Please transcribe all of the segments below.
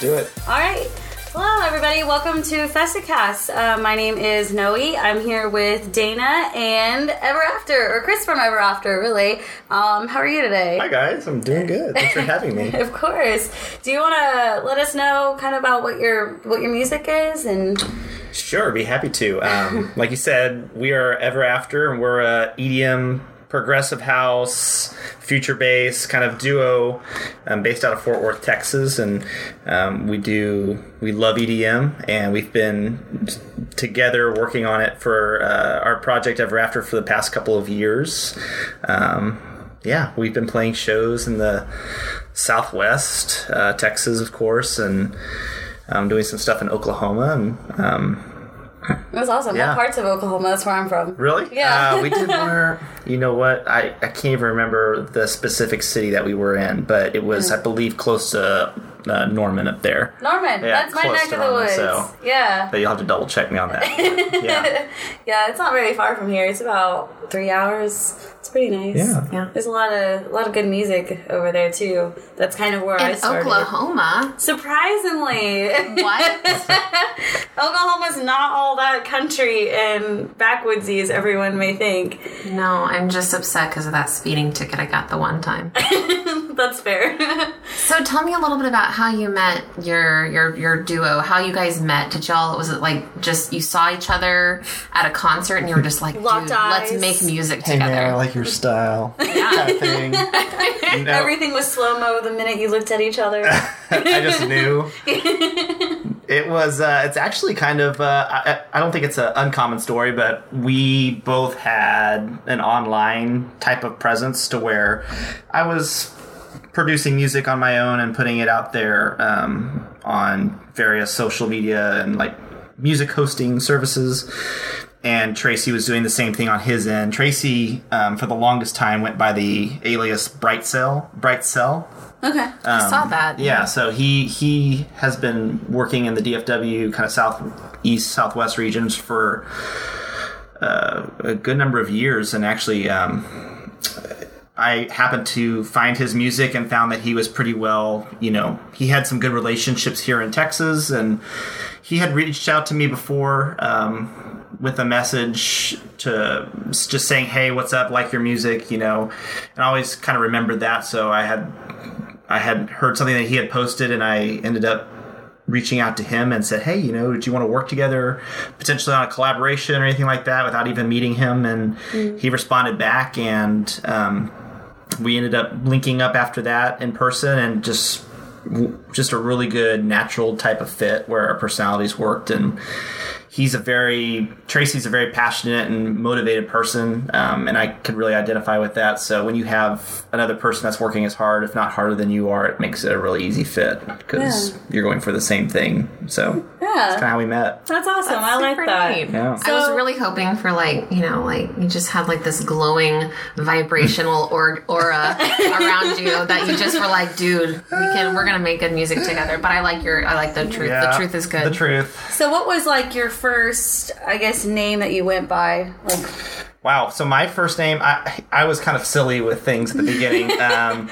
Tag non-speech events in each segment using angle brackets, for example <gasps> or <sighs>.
Okay, y'all ready? Let's do. It. All right. Hello, everybody. Welcome to Festicast. Uh, my name is Noe. I'm here with Dana and Ever After, or Chris from Ever After, really. Um, how are you today? Hi guys, I'm doing good. Thanks for having me. <laughs> Of course. Do you want to let us know kind of about what your what your music is and Sure, be happy to. Um, like you said, we are Ever After, and we're a EDM progressive house, future bass kind of duo um, based out of Fort Worth, Texas, and um, we do we love EDM, and we've been together working on it for uh, our project Ever After for the past couple of years. Um, yeah, we've been playing shows in the Southwest, uh, Texas, of course, and um, doing some stuff in Oklahoma. And um, That's awesome. Yeah. What parts of Oklahoma? That's where I'm from. really, Yeah. uh, we did <laughs> where you know what I I can't even remember the specific city that we were in, but it was I believe close to uh, Norman up there. Norman. Yeah, that's my neck of the Norman, woods. so- Yeah. But you'll have to double check me on that. <laughs> yeah, Yeah, it's not really far from here. It's about three hours. It's pretty nice. Yeah. Yeah. There's a lot of a lot of good music over there too. That's kind of where I In started. Oklahoma. Surprisingly, What? <laughs> Oklahoma's not all that country and backwoodsy as everyone may think. no, I'm just upset because of that speeding ticket I got the one time. <laughs> That's fair. So tell me a little bit about how you met your your your duo. How you guys met? Did y'all was it like just you saw each other at a concert and you were just like, Locked dude, let's make music hey together. man, I like your style. <laughs> kind of thing. No, Everything was slow mo the minute you looked at each other. <laughs> I just knew. <laughs> It was. Uh, it's actually kind of. Uh, I, I don't think it's an uncommon story, but we both had an online type of presence to where I was producing music on my own and putting it out there um, on various social media and like music hosting services. And Tracy was doing the same thing on his end. Tracy, um, for the longest time, went by the alias Bright Cell. Bright Cell. okay. I saw that. Um, Yeah, so he he has been working in the DFW kind of southeast southwest regions for uh, a good number of years, and actually, um, I happened to find his music and found that he was pretty well. You know, he had some good relationships here in Texas, and he had reached out to me before. Um, with a message to just saying, "Hey, what's up? Like your music," you know, and I always kind of remembered that. So I had I had heard something that he had posted, and I ended up reaching out to him and said, "Hey, you know, do you want to work together, potentially on a collaboration or anything like that?" Without even meeting him, and he responded back, and um, we ended up linking up after that in person, and just just a really good natural type of fit where our personalities worked and he's a very Tracy's a very passionate and motivated person, um, and I could really identify with that. So when you have another person that's working as hard, if not harder than you are, it makes it a really easy fit because Yeah. you're going for the same thing. So that's kind Yeah. of how we met. That's awesome. I like that. neat. Yeah. I was really hoping for like you know like you just had like this glowing vibrational or- aura <laughs> around you that you just were like dude we can we're gonna make good music together but I like your I like the truth the truth is good The truth. So, what was like your first, I guess, name that you went by? Like, Wow. So my first name, I I was kind of silly with things at the beginning. <laughs> um,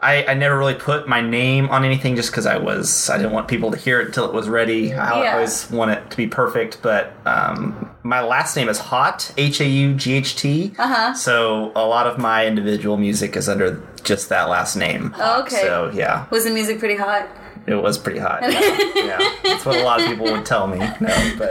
I, I never really put my name on anything just because I was I didn't want people to hear it until it was ready. I Yeah. always want it to be perfect. But um, my last name is Haught H A U G H T. Uh-huh. So a lot of my individual music is under just that last name. Haught. okay. So yeah, was the music pretty hot? It was pretty hot. Yeah. <laughs> yeah. That's what a lot of people would tell me. No, but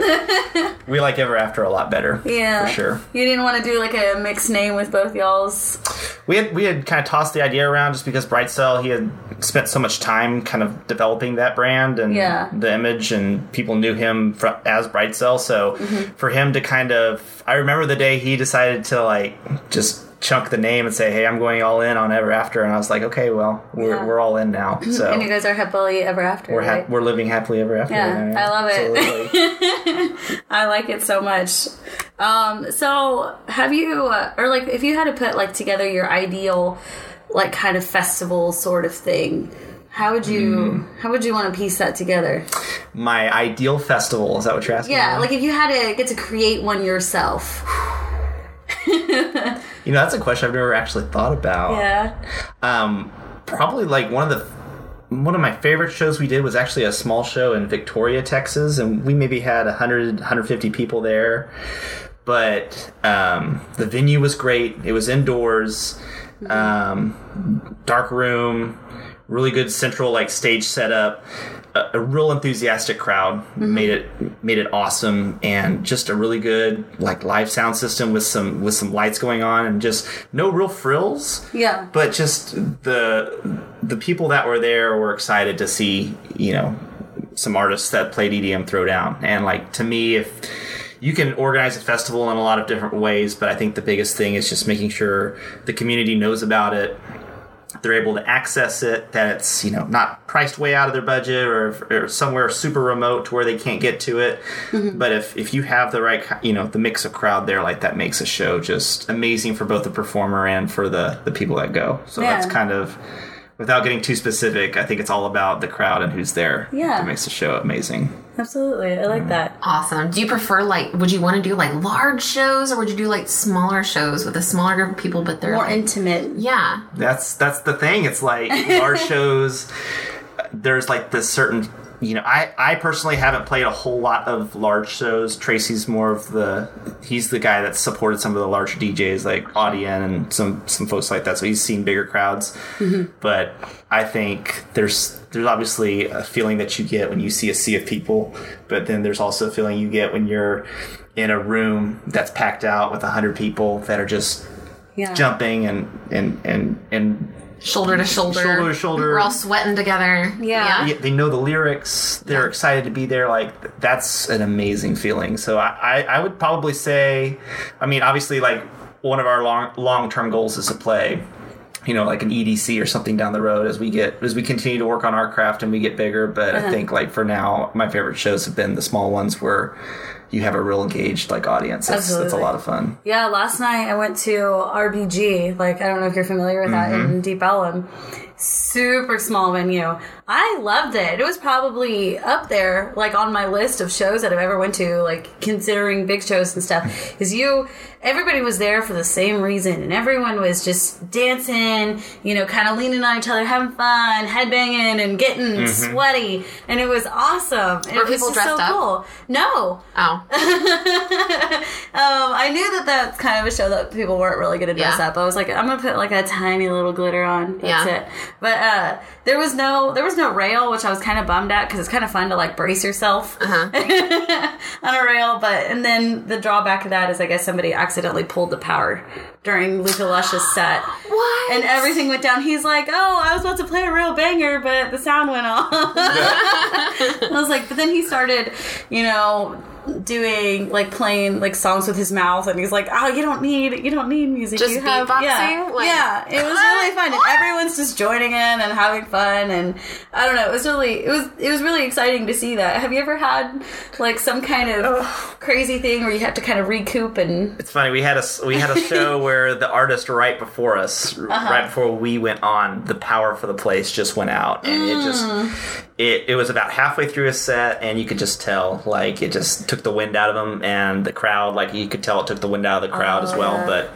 <laughs> we like Ever After a lot better. Yeah. For sure. You didn't want to do like a mixed name with both y'all's. We had we had kind of tossed the idea around just because Brightcell he had spent so much time kind of developing that brand and Yeah. the image and people knew him fr as Brightcell. So Mm-hmm. for him to kind of I remember the day he decided to like just chunk the name and say, "Hey, I'm going all in on Ever After," and I was like, "Okay, well, we're, Yeah. we're all in now." <laughs> So And you guys are happily ever after, we're right? we're living happily ever after. Yeah, I love it. <laughs> I like it so much. Um, so have you, uh, or like, if you had to put like together your ideal, like, kind of festival sort of thing, how would you, Mm. how would you want to piece that together? My ideal festival is that what you're asking? Yeah, me? like if you had to get to create one yourself. <sighs> <laughs> you know that's a question I've never actually thought about. Yeah. um, probably like one of the one of my favorite shows we did was actually a small show in Victoria, Texas, and we maybe had 100, 150 people there. But um, the venue was great. It was indoors, um, dark room, really good central like stage setup. A, a real enthusiastic crowd mm-hmm. made it made it awesome, and just a really good like live sound system with some with some lights going on, and just no real frills. Yeah. but just the the people that were there were excited to see you know some artists that played EDM throw down. And like to me if you can organize a festival in a lot of different ways but I think the biggest thing is just making sure the community knows about it they're able to access it that it's you know not priced way out of their budget or, or somewhere super remote to where they can't get to it. Mm-hmm. But if if you have the right you know the mix of crowd there like that makes a show just amazing for both the performer and for the the people that go. So that's kind of without getting too specific i think it's all about the crowd and who's there Yeah. that makes the show amazing Absolutely. I like mm. that. Awesome. Do you prefer like? Would you want to do like large shows, or would you do like smaller shows with a smaller group of people, but they're More like, intimate. yeah, that's that's the thing it's like our <laughs> shows there's like this certain you know i i personally haven't played a whole lot of large shows. Tracy's more of the he's the guy that's supported some of the larger djs like audien and some some folks like that. So he's seen bigger crowds. Mm-hmm. But i think there's there's obviously a feeling that you get when you see a sea of people but then there's also a feeling you get when you're in a room that's packed out with a hundred people that are just Yeah. jumping and and and and shoulder to shoulder, Shoulder to shoulder. We're all sweating together. Yeah. yeah, they know the lyrics. They're excited to be there. Like that's an amazing feeling. So I, I, I would probably say, I mean, obviously, like one of our long long term goals is to play, you know, like an EDC or something down the road as we get as we continue to work on our craft and we get bigger. But I uh-huh. think like for now, my favorite shows have been the small ones where you have a real engaged like audience. That's, that's a lot of fun. Yeah, last night I went to RBC. Like, I don't know if you're familiar with that mm-hmm. in Deep Ellum. Super small venue. I loved it. It was probably up there, like on my list of shows that I've ever went to, like considering big shows and stuff. Is you, everybody was there for the same reason, and everyone was just dancing, you know, kind of leaning on each other, having fun, headbanging, and getting sweaty, and it was awesome. And Were it was people just so up? cool. No, Oh, <laughs> um, I knew that that's kind of a show that people weren't really going to dress Yeah. up. I was like, I'm gonna put like a tiny little glitter on. That's Yeah. it. But uh, there was no there was no rail, which I was kind of bummed at because it's kind of fun to like brace yourself uh-huh. <laughs> on a rail. But and then the drawback of that is I guess somebody accidentally pulled the power during Luca Lush's set. what? And everything went down. He's like, "Oh, I was about to play a real banger, but the sound went off." <laughs> <laughs> I was like, but then he started, you know, doing like playing like songs with his mouth, and he's like, "Oh, you don't need, you don't need music. Just you have, beatboxing? yeah, Like- yeah." It was really fun, and everyone's just joining in and having fun, and I don't know, it was really, it was, it was really exciting to see that. Have you ever had like some kind of crazy thing where you have to kind of recoup and It's funny. We had a we had a show <laughs> where the artist right before us, uh-huh. right before we went on, the power for the place just went out, and it just mm. it it was about halfway through a set, and you could just tell like it just took the wind out of them, and the crowd like you could tell it took the wind out of the crowd as Oh, well. yeah. But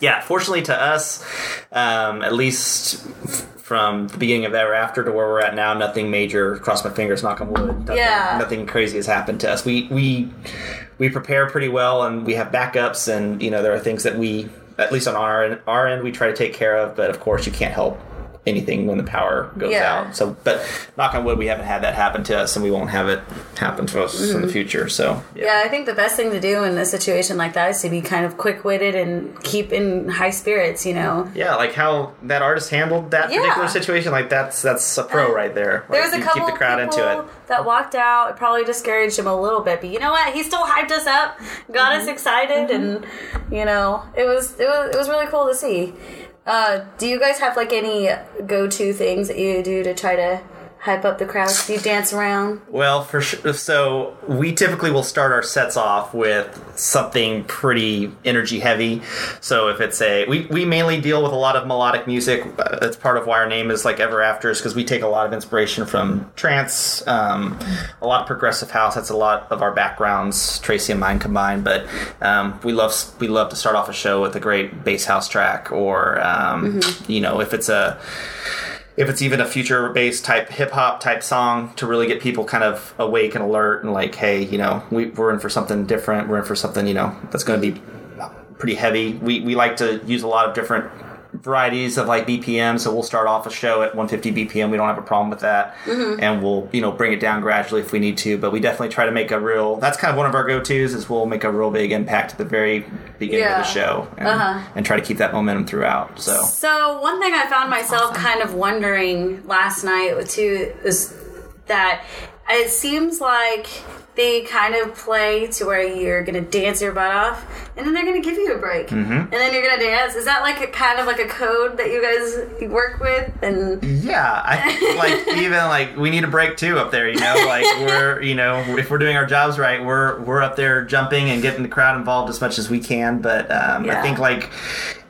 yeah, fortunately to us, um, at least f- from the beginning of Ever After to where we're at now, nothing major. Cross my fingers, knock on wood. Nothing, Yeah. nothing crazy has happened to us. We we we prepare pretty well, and we have backups, and you know there are things that we, at least on our our end, we try to take care of. But of course, you can't help anything when the power goes Yeah. out. So, but knock on wood, we haven't had that happen to us, and we won't have it happen to us in the mm-hmm. future. So Yeah, I think the best thing to do in a situation like that is to be kind of quick witted and keep in high spirits, you know. Yeah, like how that artist handled that Yeah. particular situation. Like that's that's a pro uh, right there. There was a couple keep the crowd people into it. that walked out. It probably discouraged him a little bit, but you know what? He still hyped us up, got Mm-hmm. us excited, and mm-hmm. you know, it was it was it was really cool to see. Uh, do you guys have like any go to things that you do to try to hype up the crowd? Do you dance around? Well, for sure. So we typically will start our sets off with something pretty energy heavy. So if it's a, we, we mainly deal with a lot of melodic music. Uh, That's part of why our name is like Ever Afters because we take a lot of inspiration from trance, um, a lot of progressive house. That's a lot of our backgrounds, Tracy and mine combined. But um, we love we love to start off a show with a great bass house track, or um, you know if it's a if it's even a future bass type hip hop type song to really get people kind of awake and alert and like, hey, you know, we, we're in for something different. We're in for something, you know, that's going to be pretty heavy. We, we like to use a lot of different varieties of like BPM. So we'll start off a show at 150 BPM. We don't have a problem with that, and we'll you know bring it down gradually if we need to. But we definitely try to make a real. That's kind of one of our go tos. Is we'll make a real big impact at the very beginning Yeah. of the show, and, Uh-huh. and try to keep that momentum throughout. So So one thing I found myself kind of wondering last night too is that it seems like they kind of play to where you're gonna dance your butt off, and then they're gonna give you a break, Mm-hmm. and then you're gonna dance. Is that like a kind of like a code that you guys work with? And Yeah, I like <laughs> even like we need a break too up there. You know, like we're you know if we're doing our jobs right, we're we're up there jumping and getting the crowd involved as much as we can. But um, I think like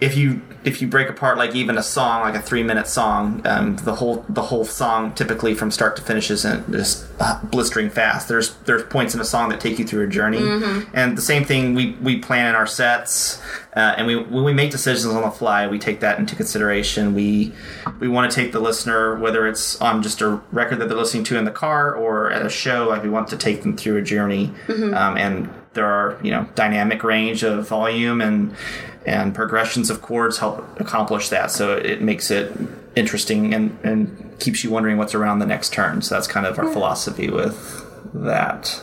if you if you break apart like even a song like a three minute song, um, the whole the whole song typically from start to finish isn't just uh, blistering fast. There's there's points in a song that take you through a journey, and the same thing we we plan in our sets. Uh, and we when we make decisions on the fly, we take that into consideration. We we want to take the listener, whether it's on just a record that they're listening to in the car or at a show, like we want to take them through a journey. Um, and there are you know dynamic range of volume and and progressions of chords help accomplish that. So it makes it interesting and and keeps you wondering what's around the next turn. So that's kind of our philosophy with that.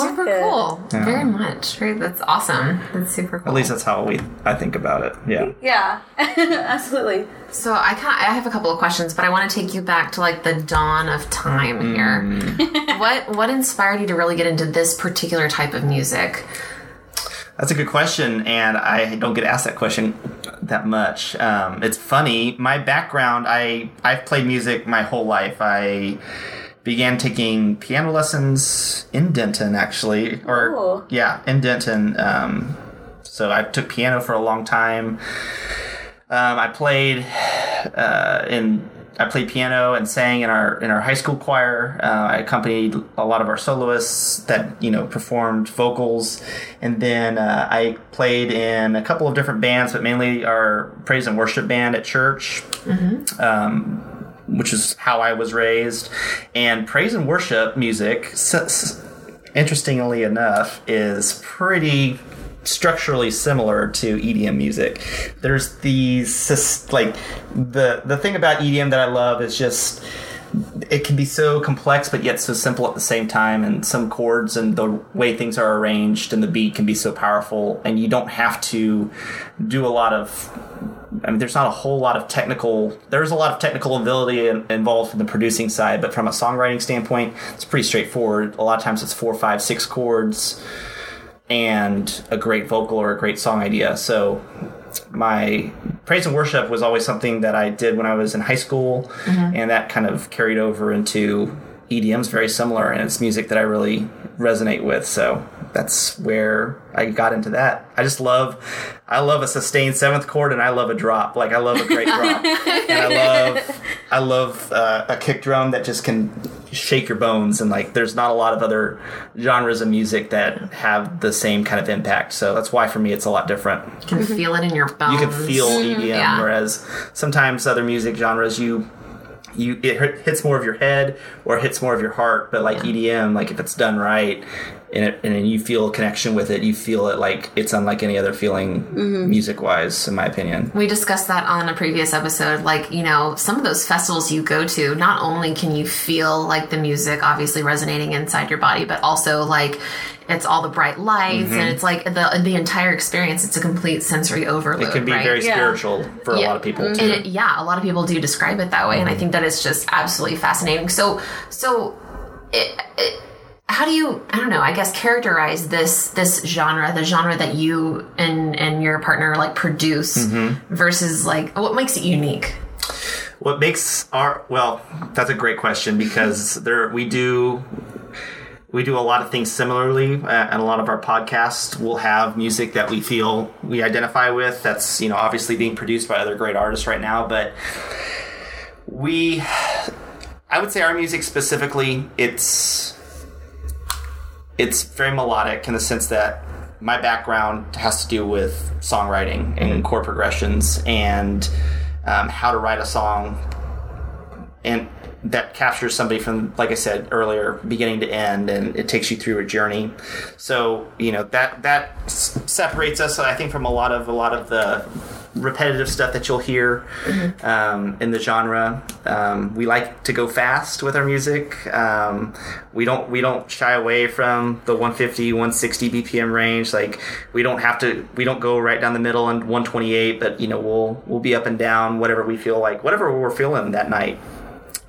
Super it. cool. Very much. Very, that's awesome. That's super cool. At least that's how we I think about it. Yeah. yeah, <laughs> absolutely. So I kind I have a couple of questions, but I want to take you back to like the dawn of time here. <laughs> what what inspired you to really get into this particular type of music? That's a good question, and I don't get asked that question that much. Um, it's funny. My background, I I've played music my whole life. I began taking piano lessons in Denton, actually, or Oh. yeah, in Denton. Um, so I took piano for a long time. Um, I played uh, in I played piano and sang in our in our high school choir. Uh, I accompanied a lot of our soloists that you know performed vocals, and then uh, I played in a couple of different bands, but mainly our praise and worship band at church. Um, which is how I was raised, and praise and worship music. Interestingly enough, is pretty structurally similar to EDM music. There's these like the the thing about EDM that I love is just it can be so complex but yet so simple at the same time and some chords and the way things are arranged and the beat can be so powerful and you don't have to do a lot of I mean, there's not a whole lot of technical. There's a lot of technical ability in, involved from the producing side, but from a songwriting standpoint, it's pretty straightforward. A lot of times, it's four, five, six chords and a great vocal or a great song idea. So, my praise and worship was always something that I did when I was in high school, mm-hmm. and that kind of carried over into EDM's very similar, and it's music that I really resonate with. So that's where I got into that. I just love, I love a sustained seventh chord, and I love a drop. Like I love a great drop, <laughs> and I love, I love uh, a kick drum that just can shake your bones. And like, there's not a lot of other genres of music that have the same kind of impact. So that's why for me, it's a lot different. You can feel it in your bones. You can feel EDM, yeah. whereas sometimes other music genres you you it hits more of your head or hits more of your heart. But like EDM, like if it's done right and it, and you feel a connection with it, you feel it like it's unlike any other feeling mm-hmm. music wise, in my opinion. We discussed that on a previous episode. Like, you know, some of those festivals you go to, not only can you feel like the music obviously resonating inside your body, but also like it's all the bright lights Mm-hmm. and it's like the the entire experience. It's a complete sensory overload. It can be right? very Yeah. spiritual for a lot of people And too. it- yeah, a lot of people do describe it that way, and I think that it's just absolutely fascinating. So, so, it, it, how do you? I don't know. I guess characterize this this genre, the genre that you and and your partner like produce, Mm-hmm. versus like what makes it unique. What makes our well? That's a great question because there we do we do a lot of things similarly, uh, and a lot of our podcasts will have music that we feel we identify with. That's you know obviously being produced by other great artists right now, but we, I would say our music specifically, it's it's very melodic in the sense that my background has to do with songwriting and chord progressions and um, how to write a song and that captures somebody from, like I said earlier, beginning to end, and it takes you through a journey. So you know that that s- separates us, I think, from a lot of a lot of the repetitive stuff that you'll hear um, in the genre. Um, we like to go fast with our music. Um, we don't we don't shy away from the 150 160 BPM range. Like we don't have to we don't go right down the middle and 128, but you know we'll we'll be up and down whatever we feel like whatever we're feeling that night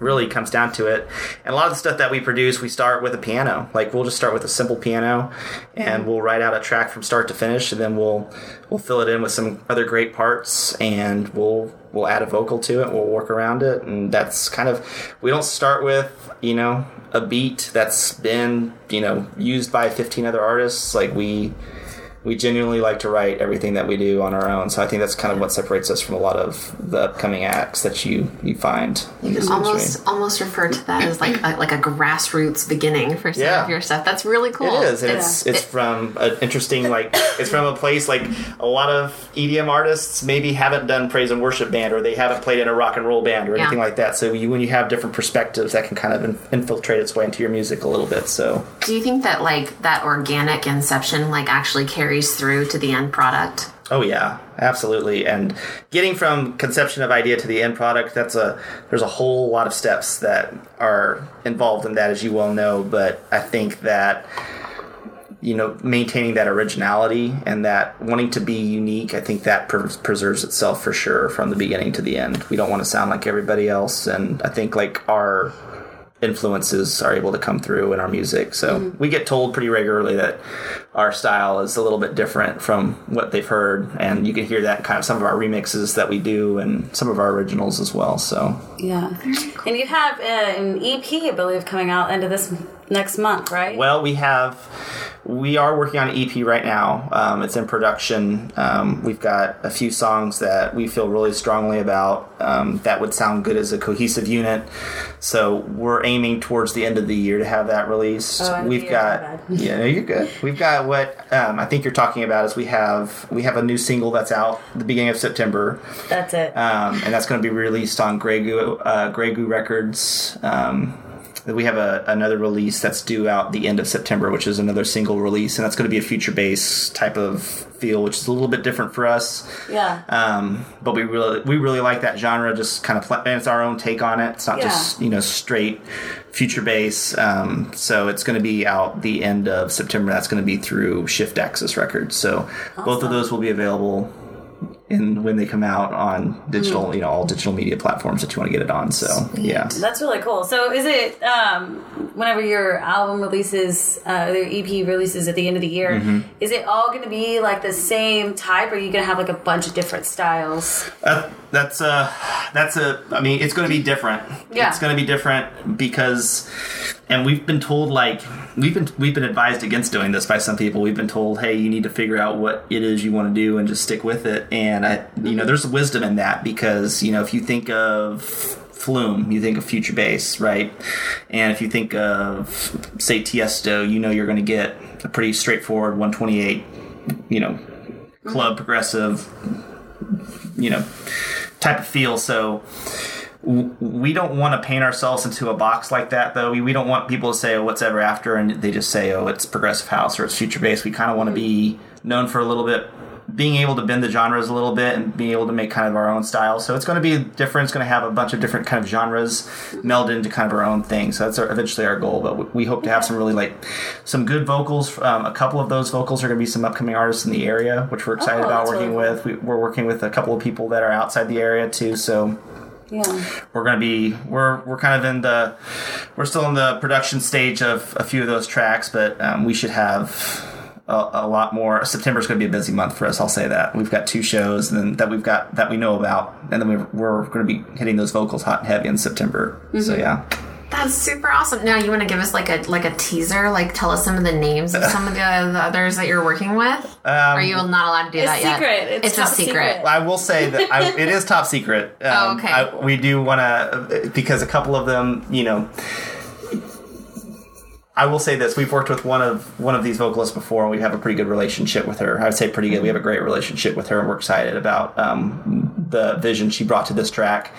really comes down to it. And a lot of the stuff that we produce, we start with a piano. Like we'll just start with a simple piano, and we'll write out a track from start to finish, and then we'll we'll fill it in with some other great parts, and we'll we'll add a vocal to it. We'll work around it, and that's kind of we don't start with you know a beat that's been you know used by 15 other artists. Like we we genuinely like to write everything that we do on our own. So I think that's kind of what separates us from a lot of the upcoming acts that you you find in this industry. almost almost refer to that as like a, like a grassroots beginning for some Yeah. of your stuff. That's really cool. It is, and it's it's from an interesting like it's from a place like a lot of EDM artists maybe haven't done praise and worship band or they haven't played in a rock and roll band or Yeah. anything like that. So you, when you have different perspectives, that can kind of in, infiltrate its way into your music a little bit. So Do you think that like that organic inception like actually carries through to the end product? Oh yeah, absolutely. And getting from conception of idea to the end product, that's a there's a whole lot of steps that are involved in that as you well know, but I think that you know, maintaining that originality and that wanting to be unique, I think that pres- preserves itself for sure from the beginning to the end. We don't want to sound like everybody else, and I think like our influences are able to come through in our music. So we get told pretty regularly that our style is a little bit different from what they've heard, and you can hear that in kind of some of our remixes that we do and some of our originals as well. So Yeah. And you have uh, an EP, I believe, coming out end of this next month, right? Well, we have, we are working on an EP right now. Um, it's in production. Um, we've got a few songs that we feel really strongly about um, that would sound good as a cohesive unit. So we're aiming towards the end of the year to have that released. Oh, we've got, <laughs> yeah, no, you're good. We've got what um, I think you're talking about is we have we have a new single that's out the beginning of September That's it. um, and that's going to be released on Grey Goo, uh, Grey Goo Records. Um, we have a, another release that's due out the end of September, which is another single release, and that's going to be a future bass type of feel, which is a little bit different for us. yeah. Um, but we really we really like that genre, just kind of pl- and it's our own take on it. It's not Yeah. just you know straight future bass. Um, so it's going to be out the end of September. That's going to be through Shift Axis Records. So both of those will be available in when they come out on digital, Mm-hmm. you know, all digital media platforms that you want to get it on. So yeah. That's really cool. So, is it um, whenever your album releases, uh, their EP releases at the end of the year, Mm-hmm. is it all going to be like the same type, or are you going to have like a bunch of different styles? Uh, that's a that's a I mean it's going to be different. Yeah. It's going to be different because and we've been told like we've been we've been advised against doing this by some people. We've been told, "Hey, you need to figure out what it is you want to do and just stick with it." And I you know, mm-hmm. there's wisdom in that because, you know, if you think of Flume, you think of Future Bass, right? And if you think of say Tiesto, you know you're going to get a pretty straightforward 128, you know, mm-hmm. club progressive you know type of feel. So we don't want to paint ourselves into a box like that though. We, we don't want people to say oh what's ever after? and they just say oh it's progressive house or it's future bass we kind of want to mm-hmm. be known for a little bit being able to bend the genres a little bit and being able to make kind of our own style. So it's going to be different. It's going to have a bunch of different kind of genres melded into kind of our own thing. So that's our, eventually our goal but we- hope to have some really like some good vocals. Um, a couple of those vocals are going to be some upcoming artists in the area which we're excited Oh, about working really cool. with. We, we're working with a couple of people that are outside the area too so Yeah. we're going to be we're we're kind of in the we're still in the production stage of a few of those tracks but um, we should have a, a lot more september's going to be a busy month for us i'll say that we've got two shows and then that we've got that we know about and then we're, we're going to be hitting those vocals hot and heavy in september so yeah That's super awesome. Now you want to give us like a like a teaser, like tell us some of the names of some of the, the others that you're working with. Um, Are you not allowed to do It's that yet? secret. It's a top secret. secret. I will say that I, it is top secret. <laughs> Um, Oh, okay. I, we do want to because a couple of them, you know. I will say this: we've worked with one of one of these vocalists before, and we have a pretty good relationship with her. I would say pretty good. We have a great relationship with her, and we're excited about um, the vision she brought to this track,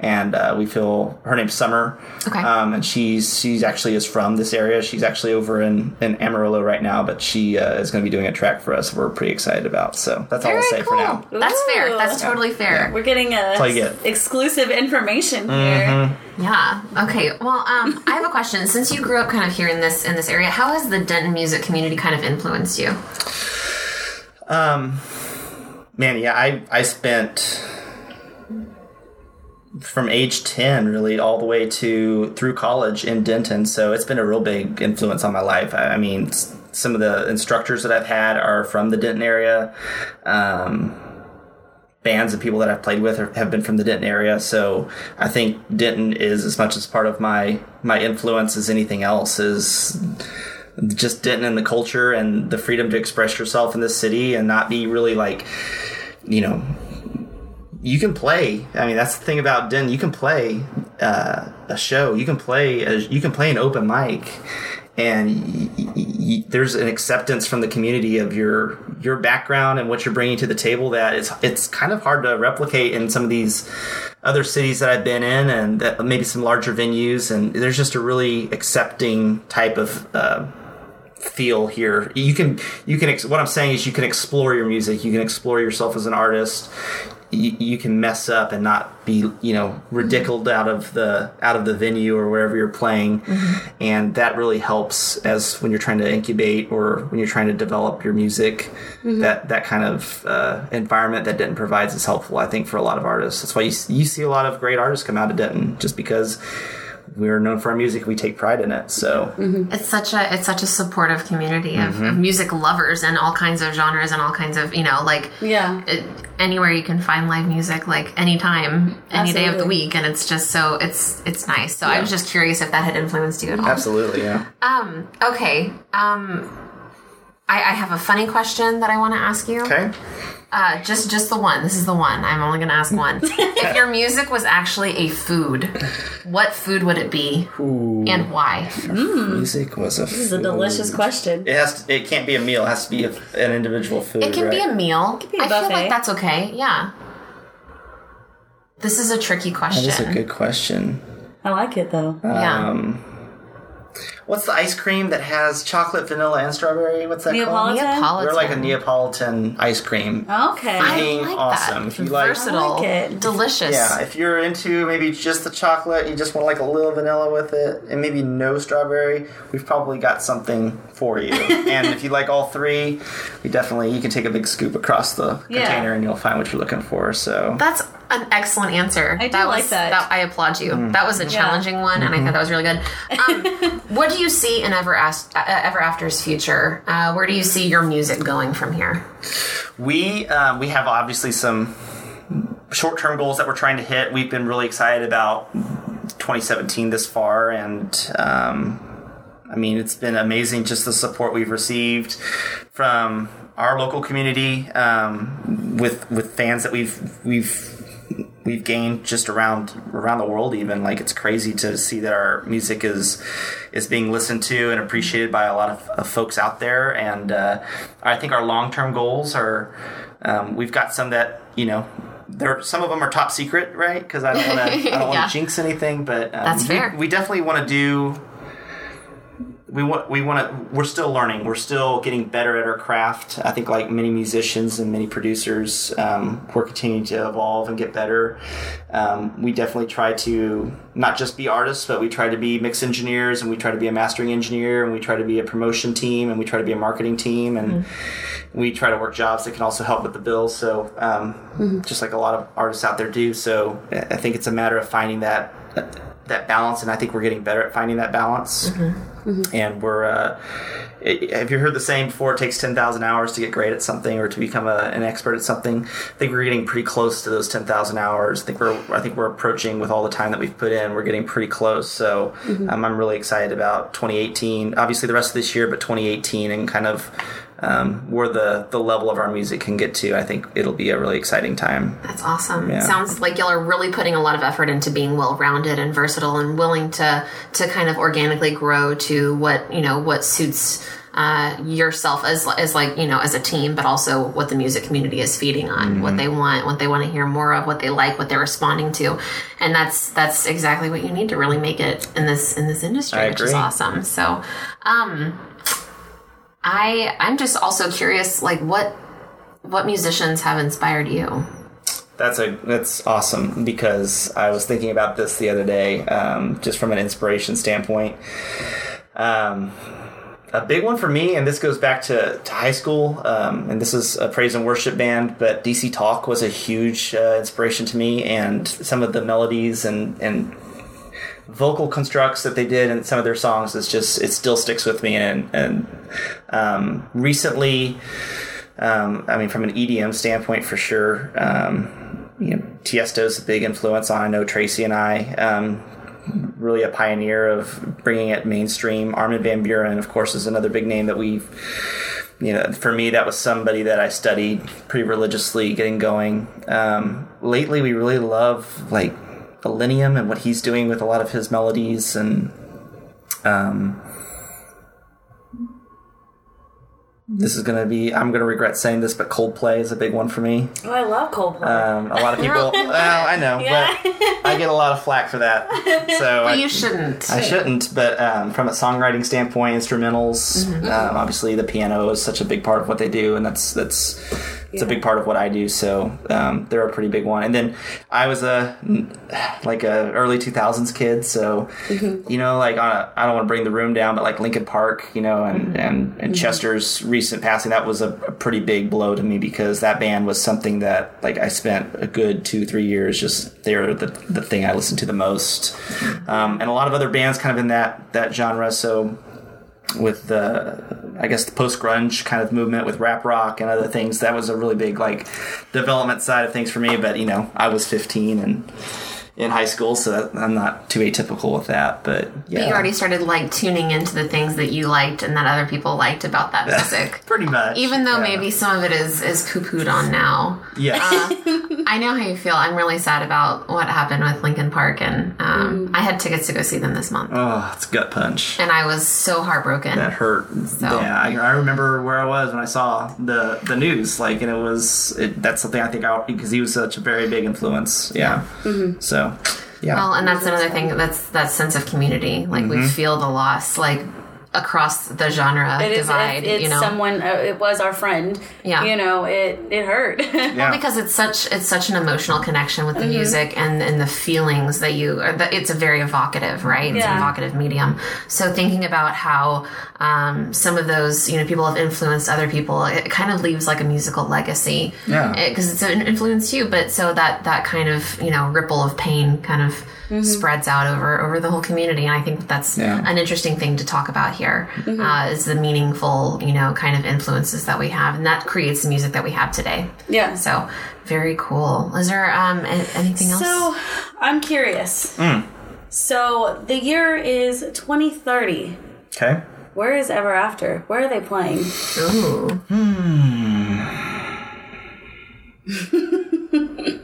and uh, we feel her name's Summer. Okay. Um, and she's she's actually is from this area. She's actually over in in Amarillo right now, but she uh, is going to be doing a track for us. We're pretty excited about. So that's all I'll Very say for now. That's fair. Ooh. That's totally fair. We're getting a get. exclusive information Mm-hmm. here. Yeah. Okay. Well, um, I have a question. Since you grew up kind of here in this in this area, how has the Denton music community kind of influenced you? Um, man, yeah, I I spent from age 10 really all the way to through college in Denton so it's been a real big influence on my life I, I mean some of the instructors that I've had are from the Denton area um, bands and people that I've played with have been from the Denton area so I think Denton is as much as part of my my influence as anything else is just Denton and the culture and the freedom to express yourself in this city and not be really like you know you can play. I mean, that's the thing about Denton. You can play uh, a show. You can play. A, you can play an open mic, and y- y- there's an acceptance from the community of your your background and what you're bringing to the table that it's it's kind of hard to replicate in some of these other cities that I've been in, and that maybe some larger venues. And there's just a really accepting type of. Uh, feel here you can you can what i'm saying is you can explore your music you can explore yourself as an artist you, you can mess up and not be you know ridiculed out of the out of the venue or wherever you're playing. And that really helps as when you're trying to incubate or when you're trying to develop your music that that kind of uh, environment that denton provides is helpful i think for a lot of artists. That's why you, you see a lot of great artists come out of denton just because we're known for our music. We take pride in it. So It's such a it's such a supportive community of, of music lovers and all kinds of genres and all kinds of you know like Yeah. it, anywhere you can find live music like anytime any day of the week and it's just so it's it's nice. So i was just curious if that had influenced you at all. Absolutely yeah. Um okay um I, I have a funny question that I want to ask you. okay Uh, just just the one. This is the one. I'm only going to ask one. <laughs> if your music was actually a food, what food would it be, and why? music was a This is a delicious question. It has. To, it can't be a meal. It has to be a, an individual food. It can be a meal. be a I feel like that's okay. Yeah. This is a tricky question. That is a good question. I like it though. yeah. What's the ice cream that has chocolate, vanilla, and strawberry? What's that called? Neapolitan? Neapolitan. We're like a Neapolitan ice cream. Okay. Freaking I like awesome. That. If you like- Versatile. I like it. Delicious. Yeah, if you're into maybe just the chocolate, you just want like a little vanilla with it, and maybe no strawberry, we've probably got something for you. <laughs> and if you like all three, we definitely you can take a big scoop across the Yeah. container and you'll find what you're looking for. So That's an excellent answer. I do that like was, that. I applaud you. That was a challenging one, and I thought that was really good. Um, <laughs> what do you see in Ever, uh, Ever After's future? Uh, where do you see your music going from here? We um, we have obviously some short term goals that we're trying to hit. We've been really excited about 2017 this far, and um, I mean it's been amazing just the support we've received from our local community um, with with fans that we've we've we've gained just around around the world even like it's crazy to see that our music is is being listened to and appreciated by a lot of, of folks out there and uh, i think our long-term goals are um, we've got some that you know there some of them are top secret right because i don't want to i don't want to <laughs> Yeah. jinx anything but um, That's we- fair. we definitely want to do we want we want to we're still learning. We're still getting better at our craft. I think like many musicians and many producers um, we're continuing to evolve and get better. Um, we definitely try to not just be artists but we try to be mix engineers and we try to be a mastering engineer and we try to be a promotion team and we try to be a marketing team and we try to work jobs that can also help with the bills. So um, just like a lot of artists out there do. So i think it's a matter of finding that that balance and i think we're getting better at finding that balance. And we're uh, have you heard the saying before it takes 10,000 hours to get great at something or to become a, an expert at something? I think we're getting pretty close to those 10,000 hours. I think we're i think we're approaching with all the time that we've put in we're getting pretty close. So um, i'm really excited about 2018 obviously the rest of this year but 2018 and kind of um, where the the level of our music can get to i think it'll be a really exciting time That's awesome. Yeah. Sounds like y'all are really putting a lot of effort into being well rounded and versatile and willing to to kind of organically grow to what you know what suits uh, yourself as as like you know as a team, but also what the music community is feeding on, what they want, what they want to hear more of, what they like, what they're responding to, and that's that's exactly what you need to really make it in this in this industry, I which is awesome. So, um, I I'm just also curious, like what what musicians have inspired you? That's a that's awesome because I was thinking about this the other day, um, just from an inspiration standpoint. Um, a big one for me, and this goes back to, to high school, um, and this is a praise and worship band, but DC Talk was a huge uh, inspiration to me, and some of the melodies and and vocal constructs that they did in some of their songs is just it still sticks with me, and and um, recently. Um, I mean, from an EDM standpoint, for sure. Um, you know, Tiesto's a big influence on. I know Tracy and I. Um, really a pioneer of bringing it mainstream. Armin van Buuren, of course, is another big name that we've. You know, for me, that was somebody that I studied pretty religiously, getting going. Um, lately, we really love like Illenium and what he's doing with a lot of his melodies and. Um, this is gonna be. I'm gonna regret saying this, but Coldplay is a big one for me. Oh, I love Coldplay. Um, a lot of people. <laughs> well, I know, Yeah. but I get a lot of flack for that. So <laughs> I, you shouldn't. I shouldn't. But um, from a songwriting standpoint, instrumentals, um, obviously the piano is such a big part of what they do, and that's that's it's a big part of what I do. So um, they're a pretty big one. And then I was a like a early 2000s kid, so you know, like on a, I don't want to bring the room down, but like Linkin Park, you know, and and and Chester's recent passing, that was a, a pretty big blow to me because that band was something that like I spent a good two three years just they're the the thing I listened to the most, um, and a lot of other bands kind of in that that genre. So with the I guess the post grunge kind of movement with rap rock and other things. That was a really big like development side of things for me. But you know, I was 15 and in high school, so that, I'm not too atypical with that. But yeah, You already started like tuning into the things that you liked and that other people liked about that music. <laughs> pretty much. Even though yeah. maybe some of it is is poo pooed on now. yeah, I know how you feel. I'm really sad about what happened with Linkin Park, and um, Mm. I had tickets to go see them this month, oh, it's gut punch. and I was so heartbroken. That hurt. So. Yeah, I, I remember where I was when I saw the the news. Like, and it was it, that's something I think I because he was such a very big influence. Yeah. So, yeah. Well, and that's another thing. That's that sense of community. Like Mm-hmm. we feel the loss, like across the genre It is. divide. It, it's you know, someone. Uh, it was our friend. Yeah. You know. It. It hurt. <laughs> yeah. because it's such it's such an emotional connection with the Mm-hmm. music and and the feelings that you are that it's a very evocative right it's an evocative medium so thinking about how um, some of those you know people have influenced other people it kind of leaves like a musical legacy Yeah. because it's influenced you but so that that kind of you know ripple of pain kind of spreads out over over the whole community and i think that's Yeah. an interesting thing to talk about here uh, is the meaningful you know kind of influences that we have and that creates the music that we have today yeah. so very cool. Is there um a- anything else? So, I'm curious. Mm. So the year is 2030. okay. Where is Ever After? Where are they playing? Ooh. <laughs>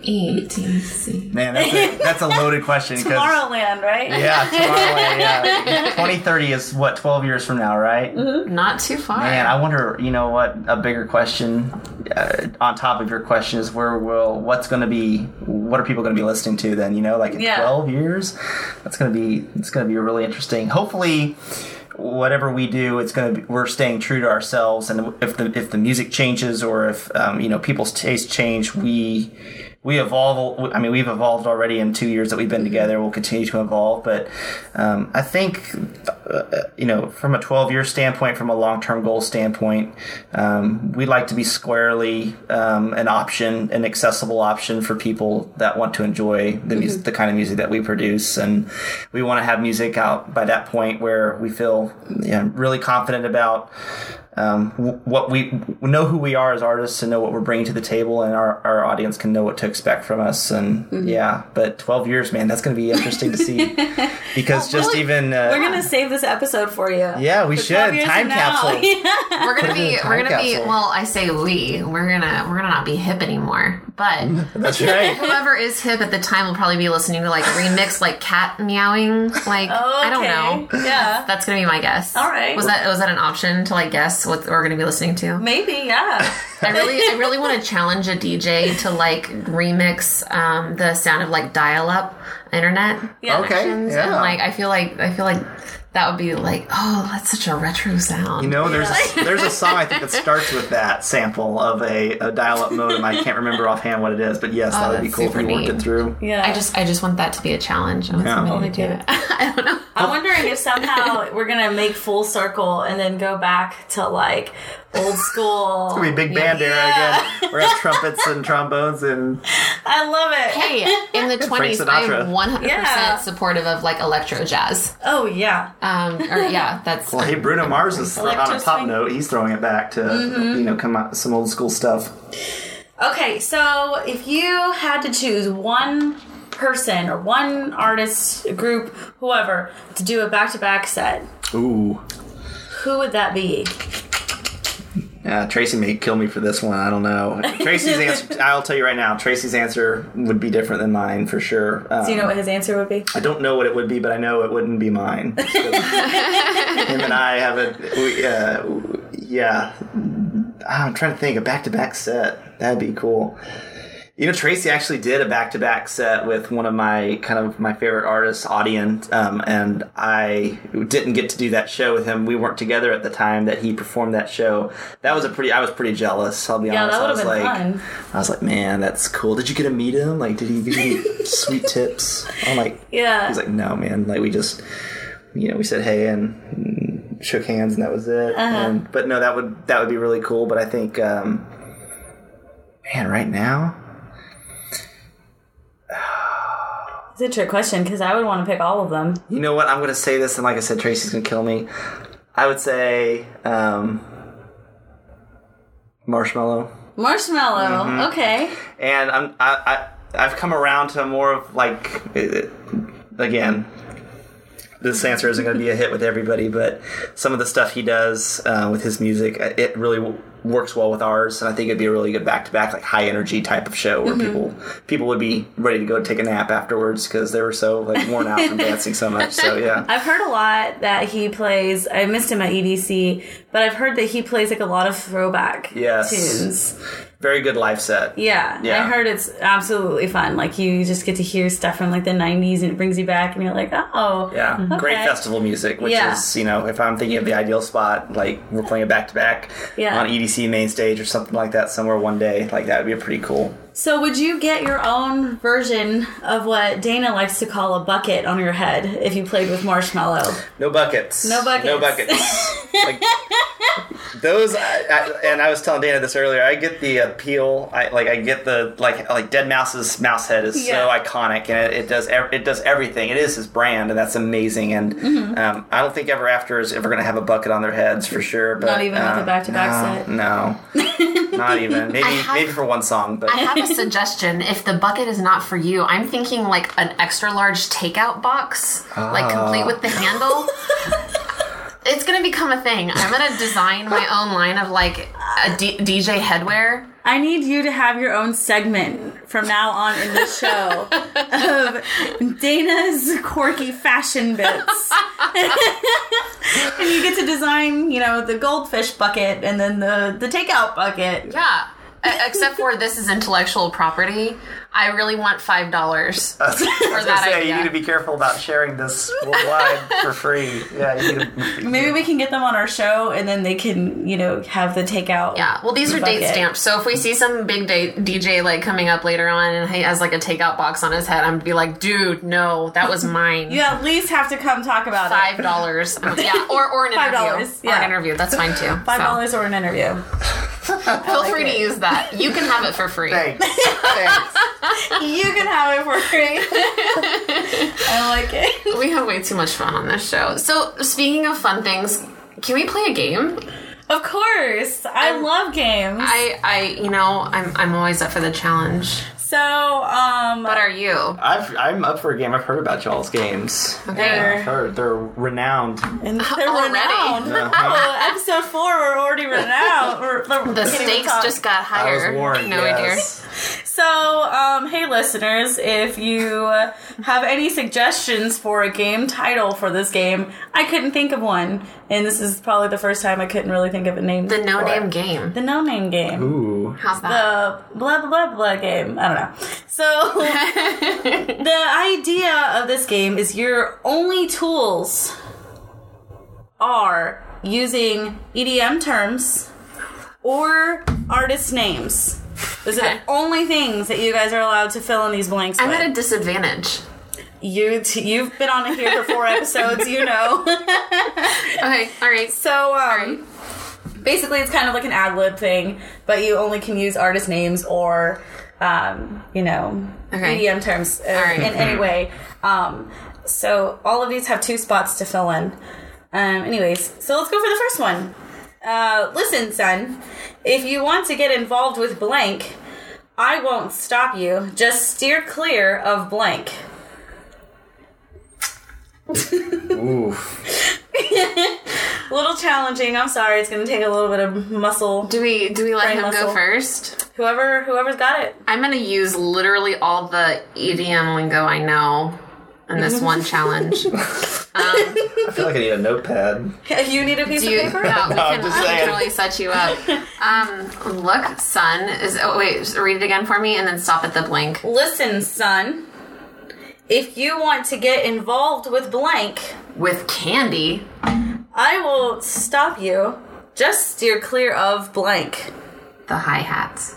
EDC. Man, that's a, that's a loaded question. Tomorrowland, right? Yeah, Tomorrowland. Yeah, <laughs> 2030 is what 12 years from now, right? Not too far. Man, I wonder. You know what? A bigger question uh, on top of your question is where will what's going to be? What are people going to be listening to then? You know, like in Yeah. 12 years, that's going to be it's going to be really interesting. Hopefully. Whatever we do, it's going to be. We're staying true to ourselves, and if the if the music changes or if um, you know people's tastes change, we we evolve. I mean, we've evolved already in two years that we've been together. We'll continue to evolve, but um, I think uh, you know, from a 12 year standpoint, from a long term goal standpoint, um, we like to be squarely um, an option, an accessible option for people that want to enjoy the music, the kind of music that we produce, and we want to have music out by that point where we feel you know, really confident about um, what we we know who we are as artists and know what we're bringing to the table, and our, our audience can know what to expect from us. And Mm-hmm. yeah, but twelve years, man, that's going to be interesting to see <laughs> because just even uh, We're gonna save this episode for you. yeah, we should time capsule. Yeah. <laughs> We're gonna Put it in be we're gonna be well, I say we. We're gonna we're gonna not be hip anymore. But <laughs> That's right. whoever is hip at the time will probably be listening to like remix like cat meowing. Like I don't know. Okay. Yeah. That's gonna be my guess. All right. Was that was that an option to like guess what we're gonna be listening to? Maybe, yeah. <laughs> I really I really want to challenge a DJ to like remix um, the sound of like dial up internet Yeah. Okay, connections. yeah. And like I feel like I feel like that would be like, oh, that's such a retro sound. You know, there's a, <laughs> there's a song I think that starts with that sample of a, a dial-up modem. I can't remember offhand what it is, but yes, oh, that would be cool if super you worked neat. it through. Yeah. I just I just want that to be a challenge. I want Yeah. somebody Me to do too. it. <laughs> I don't know. I'm wondering if somehow we're gonna make full circle and then go back to like old school. It'll be big band era again. We're have trumpets and trombones and I love it. Hey, in the <laughs> twenties, I'm 100 Yeah. percent supportive of like electro jazz. Oh yeah. Um, or yeah, <laughs> that's well, hey, Bruno Mars is on a pop swing. note. He's throwing it back to you know come out some old school stuff. Okay, so if you had to choose one person or one artist, group, whoever, to do a back-to-back set, Ooh, who would that be? Yeah, Tracy may kill me for this one. I don't know. <laughs> Tracy's answer. I'll tell you right now. Tracy's answer would be different than mine for sure. Um, Do you know what his answer would be? I don't know what it would be, but I know it wouldn't be mine. <laughs> Him and I have a we, uh, yeah. Ah, I'm trying to think a back to back set. That'd be cool. You know, Tracy actually did a back to back set with one of my kind of my favorite artists, Audien, um, and I didn't get to do that show with him. We weren't together at the time that he performed that show. That was a pretty. I was pretty jealous. I'll be Yeah, honest. that I would was have been like, fun. I was like, man, that's cool. Did you get to meet him? Like, did he give you <laughs> sweet tips? I'm like, Yeah. He's like, no, man. Like, we just, you know, we said hey and shook hands, and that was it. Uh-huh. And, but no, that would that would be really cool. But I think, um, man, right now, It's a trick question because I would want to pick all of them. you know what? I'm going to say this, and like I said, Tracy's going to kill me. I would say um, Marshmello. Marshmello. Mm-hmm. Okay. and I'm I, I I've come around to more of like again. This answer isn't going to be a hit with everybody, but some of the stuff he does uh, with his music, uh, it really w- works well with ours, and I think it'd be a really good back to back, like high energy type of show where people people would be ready to go take a nap afterwards because they were so like worn out from dancing so much. So yeah, <laughs> I've heard a lot that he plays. I missed him at EDC, but I've heard that he plays like a lot of throwback Yes. tunes. Very good live set. Yeah, Yeah. I heard it's absolutely fun. Like you just get to hear stuff from like the '90s, and it brings you back, and you're like, oh, Yeah, great festival music, which Yeah. is, you know, if I'm thinking of the ideal spot, like we're playing it back to back on EDC main stage or something like that somewhere one day, like that would be pretty cool. So would you get your own version of what Dana likes to call a bucket on your head if you played with Marshmello? No buckets. No buckets. No buckets. <laughs> like those, I, I, and I was telling Dana this earlier. I get the appeal. I like. I get the like. Like deadmau5's mouse head is so iconic, and it, it does. ev- It does everything. It is his brand, and that's amazing. And Mm-hmm. um, I don't think Ever After is ever going to have a bucket on their heads for sure. But, Not even with um, a back-to-back no, set? No, <laughs> not even. Maybe have- maybe for one song, but I have a suggestion. If the bucket is not for you, I'm thinking like an extra large takeout box, like complete with the <laughs> handle. It's gonna become a thing. I'm gonna design my <laughs> own line of like a D- DJ headwear. I need you to have your own segment from now on in the show of Dana's quirky fashion bits. <laughs> and you get to design, you know, the goldfish bucket and then the, the takeout bucket. Yeah. Except for this is intellectual property. I really want five dollars <laughs> I was for gonna that say idea. you need to be careful about sharing this worldwide for free. Yeah, you need to. Maybe we can get them on our show and then they can, you know, have the takeout. Yeah, well, these are date Bucket. stamped. So if we see some big date DJ like coming up later on and he has like a takeout box on his head, I'm gonna be like, dude, no, that was <laughs> mine. You at least have to come talk about Five it. dollars. <laughs> yeah, or or an Five interview. dollars, Or yeah. an interview. That's fine too. Five So, dollars or an interview. Feel free to use that. You can have it for free. Thanks. Thanks. You can have it for free. <laughs> I like it. We have way too much fun on this show. So speaking of fun things, can we play a game? Of course, I I'm- love games. I, I, you know, I'm, I'm always up for the challenge. So, um, What are you? I've, I'm up for a game. I've heard about y'all's games. Okay. I've heard they're renowned. and they're <laughs> Already? renowned. Oh, <laughs> episode four, we're already renowned. We're, we're The stakes just got higher. warned, no yes. So, um, hey listeners, if you uh, have any suggestions for a game title for this game, I couldn't think of one, and this is probably the first time I couldn't really think of a name. The no name game. the no name game. Ooh. How's that? the blah blah blah blah game. I don't know. So <laughs> the idea of this game is your only tools are using EDM terms or artist names. Those are the only things that you guys are allowed to fill in these blanks. I'm with. at a disadvantage. you t- you've been on here for four <laughs> episodes, you know. Okay, all right. So, um, right. Basically, it's kind of like an ad lib thing, but you only can use artist names or, um, you know, Okay. EDM terms uh, right. in any way. Um, so, all of these have two spots to fill in. Um, anyways, so let's go for the first one. Uh, listen, son, if you want to get involved with blank, I won't stop you. Just steer clear of blank. <laughs> Ooh. A <laughs> little challenging. I'm sorry. It's going to take a little bit of muscle. Do we do we let him muscle. go first? Whoever whoever's got it. I'm gonna use literally all the EDM lingo I know in this <laughs> one challenge. Um, I feel like I need a notepad. <laughs> You need a piece you, of paper. no, we No, I'm can, just I can saying. totally set you up. Um, look, son is. Oh wait, read it again for me, and then stop at the blank. Listen, son. If you want to get involved with blank, With candy, I will stop you. Just steer clear of blank. the hi hats.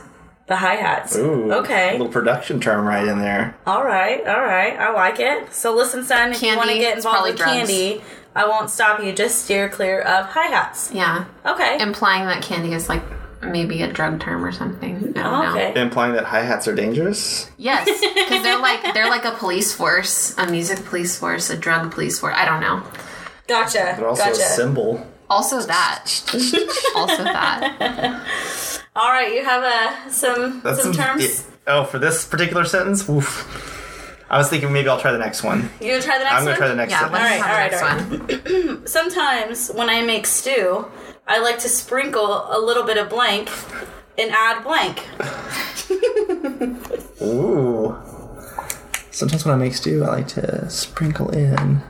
The hi hats. Ooh. Okay. little production term right in there. All right. All right. I like it. So listen, son. If you want to get involved with drugs. candy, I won't stop you. Just steer clear of hi hats. Yeah, Okay. implying that candy is like maybe a drug term or something. I don't know. okay. Implying that hi hats are dangerous. Yes, because they're like they're like a police force, a music police force, a drug police force. I don't know. Gotcha. They're also gotcha. a symbol. Also that. <laughs> also that. All right. You have uh, some some terms. yeah. Oh, for this particular sentence? Oof. I was thinking maybe I'll try the next one. You gonna try the next one? I'm one? going to try the next Yeah, sentence. let's All right, have all the right, next all one. <clears throat> Sometimes when I make stew, I like to sprinkle a little bit of blank and add blank. Ooh. Sometimes when I make stew, I like to sprinkle in.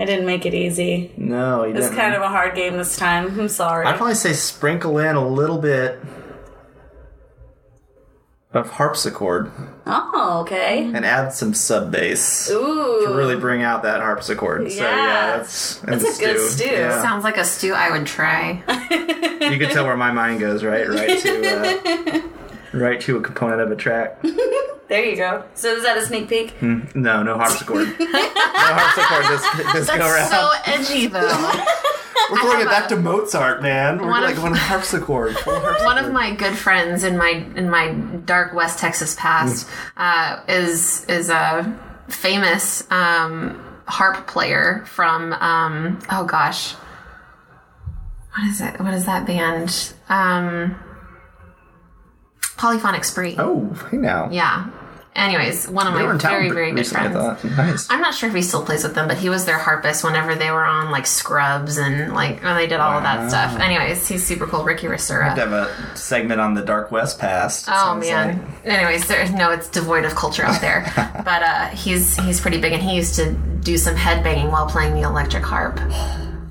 I didn't make it easy. No, you It's didn't. kind of a hard game this time. I'm sorry. I'd probably say sprinkle in a little bit of harpsichord oh, okay. and add some sub bass Ooh. to really bring out that harpsichord. So Yeah. yeah, that's That's that's a good stew. Yeah. Sounds like a stew I would try. <laughs> you can tell where my mind goes, right? Right to uh, <laughs> right to a component of a track. <laughs> There you go. So is that a sneak peek? No, no harpsichord. <laughs> no harpsichord this, this go around. So edgy though. We're throwing it back a- to Mozart, man. We're One like of- going harpsichord. <laughs> harpsichord. One of my good friends in my in my dark West Texas past uh, is is a famous um, harp player from um, oh gosh, what is it? What is that band? Um, Polyphonic Spree. Oh, hey now. Yeah. Anyways, one of They my very very good friends. Nice. I'm not sure if he still plays with them, but he was their harpist whenever they were on like Scrubs and like when they did all of that stuff. Anyways, he's super cool. Ricky Rosura. to have a segment on the Dark West past. Oh man. like. Anyways, there's no, it's devoid of culture out there. <laughs> but uh, he's he's pretty big, and he used to do some headbanging while playing the electric harp.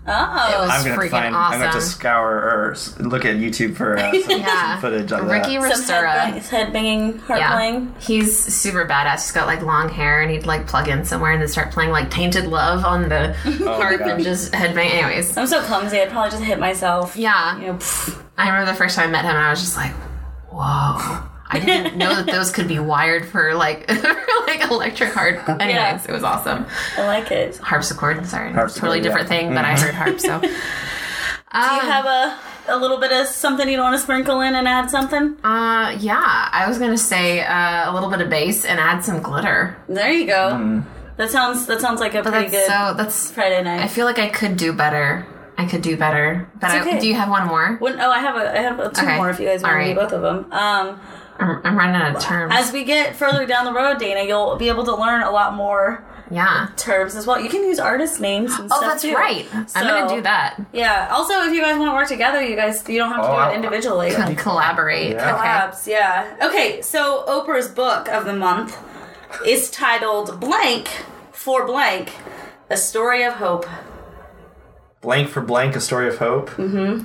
It Oh. was I'm gonna freaking find. I'm gonna have to scour or look at YouTube for uh, some, <laughs> Yeah. some footage on Ricky that. Some Rosura. head, head banging, heart Yeah, playing. he's super badass. He's got like long hair, and he'd like plug in somewhere and then start playing like "Tainted Love" on the <laughs> harp gosh. and just headbang. Anyways, I'm so clumsy. I'd probably just hit myself. yeah, You know, pff. I remember the first time I met him, and I was just like, "Whoa!" I didn't know that those could be wired for like for <laughs> like electric harp. Anyways, Yeah. it was awesome. I like it. Do Harpsichord. Sorry, Harpsichord, totally different yeah. thing, but I heard harp. So, <laughs> Do you have a a little bit of something you want to sprinkle in and add something? Uh, yeah. I was gonna say uh, a little bit of bass and add some glitter. There you go. Mm. That sounds that sounds like a pretty That's good so. That's. Friday night. I feel like I could do better. I could do better. But It's I, do you have one more? When- oh, I have a I have a, two Okay. more if you guys want All to do both of them. Um, I'm, I'm running out of terms. as we get further down the road, Dana, you'll be able to learn a lot more yeah. terms as well. You can use artist names and Oh, stuff that's too. right. I'm gonna do that. Yeah. Also, if you guys want to work together, you guys you don't have to Oh, do it individually. Con- collaborate. Yeah. Okay. Yeah. Okay, so Oprah's book of the month is titled Blank for Blank, A Story of Hope. Blank for blank, a story of hope. Mm-hmm.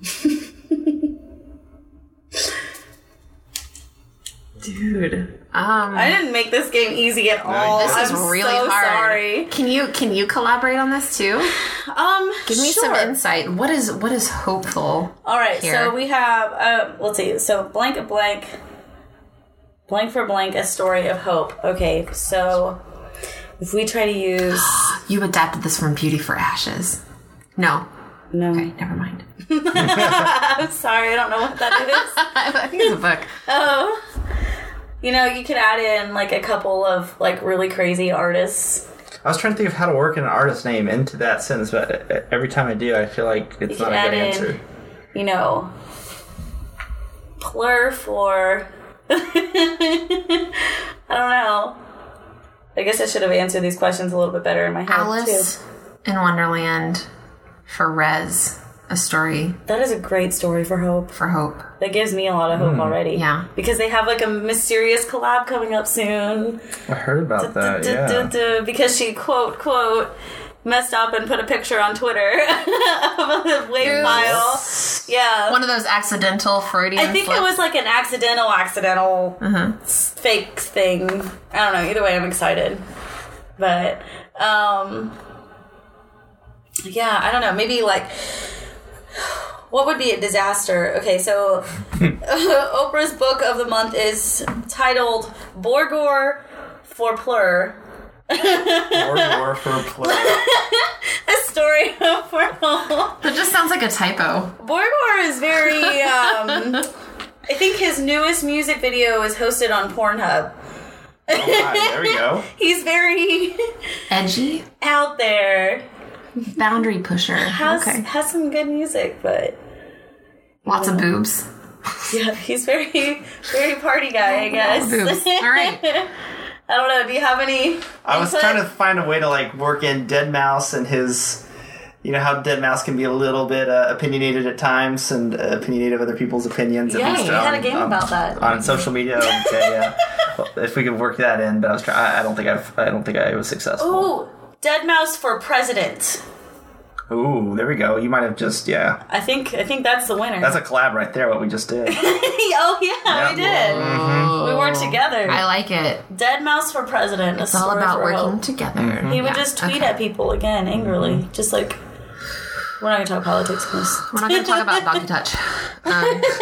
<laughs> Dude. Um. I didn't make this game easy at all. this is I'm really so hard. sorry. Can you can you collaborate on this too? Um, Give me some insight. What is what is hopeful? All right, here. so we have uh, let's see. So blank blank blank for blank a story of hope. Okay, so if we try to use <gasps> You adapted this from Beauty for Ashes. No. no, Okay, never mind. <laughs> I'm sorry, I don't know what that is. <laughs> I think it's a book. oh, you know, you could add in like a couple of like really crazy artists. I was trying to think of how to work an artist name into that sentence, but uh, every time I do, I feel like it's You not a good in, answer. you know, plur for. <laughs> I don't know. I guess I should have answered these questions a little bit better in my head Alice too. in Wonderland for Rezz. A story That is a great story for hope. for hope. That gives me a lot of hope already. Yeah. Because they have like a mysterious collab coming up soon. I heard about that. Duh, duh, Yeah. duh, duh, Because she quote quote messed up and put a picture on Twitter <laughs> of a wave file. Yeah. One of those accidental Freudian. I think it was like an accidental, accidental Uh-huh. fake thing. I don't know. Either way, I'm excited. But, um, yeah, I don't know. Maybe like, <gasps> what would be a disaster? Okay, so <laughs> <laughs> Oprah's book of the month is titled Borgore for Plur. Or war for <laughs> play. A story of Borgore. That just sounds like a typo. Borgore is very. Um, I think his newest music video is hosted on Pornhub. Oh, God, there we go. He's very Edgy, out there. Boundary pusher. Has okay. has some good music, but Lots of boobs. yeah, he's very very party guy. I guess. Boobs. All right. <laughs> I don't know. Do you have any? I was trying to find a way to like work in deadmau5 and his. You know how deadmau5 can be a little bit uh, opinionated at times and uh, opinionated of other people's opinions. at Yeah, least you had a game on- about that. on social media. Okay, yeah. Well, <laughs> if we could work that in, but I was trying. I I don't think I've. I don't think I was successful. Ooh, deadmau5 for president. Ooh, there we go. You might have just yeah. I think I think that's the winner. That's a collab right there. What we just did. <laughs> oh yeah, we Yeah. did. We worked together. I like it. deadmau5 for president. It's all about working together. He would Yeah, just tweet okay. at people again angrily, just like we're not gonna talk politics, Chris. We're not going to talk about Doggy <laughs> Touch. Um, <laughs>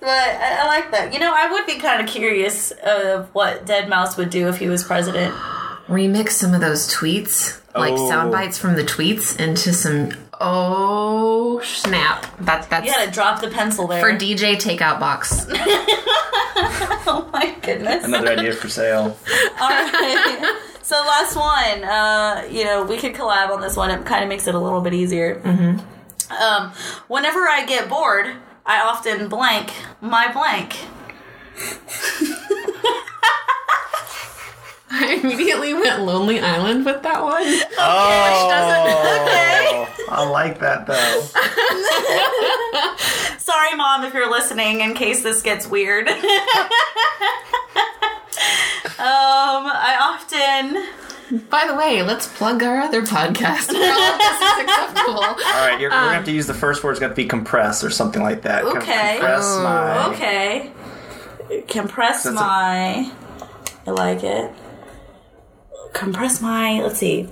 But I, I like that. You know, I would be kind of curious of what deadmau5 would do if he was president. Remix some of those tweets, like Oh. sound bites from the tweets, into some. Oh snap! That that's You gotta drop the pencil there. for DJ takeout box. <laughs> oh my goodness. Another idea for sale. <laughs> All right. So last one, uh, you know, we could collab on this one. It kind of makes it a little bit easier. Mm-hmm. Um, whenever I get bored, I often blank my blank. <laughs> <laughs> I immediately went Lonely Island with that one. Oh, okay. I like that though. <laughs> Sorry, mom, if you're listening. In case this gets weird. <laughs> um, I often. By the way, let's plug our other podcast. Where all this is acceptable. All right, you're, we're gonna have to use the first word. It's gonna be compress or something like that. Okay. Compress Oh. my. Okay. Compress That's my. I like it. Compress my. Let's see.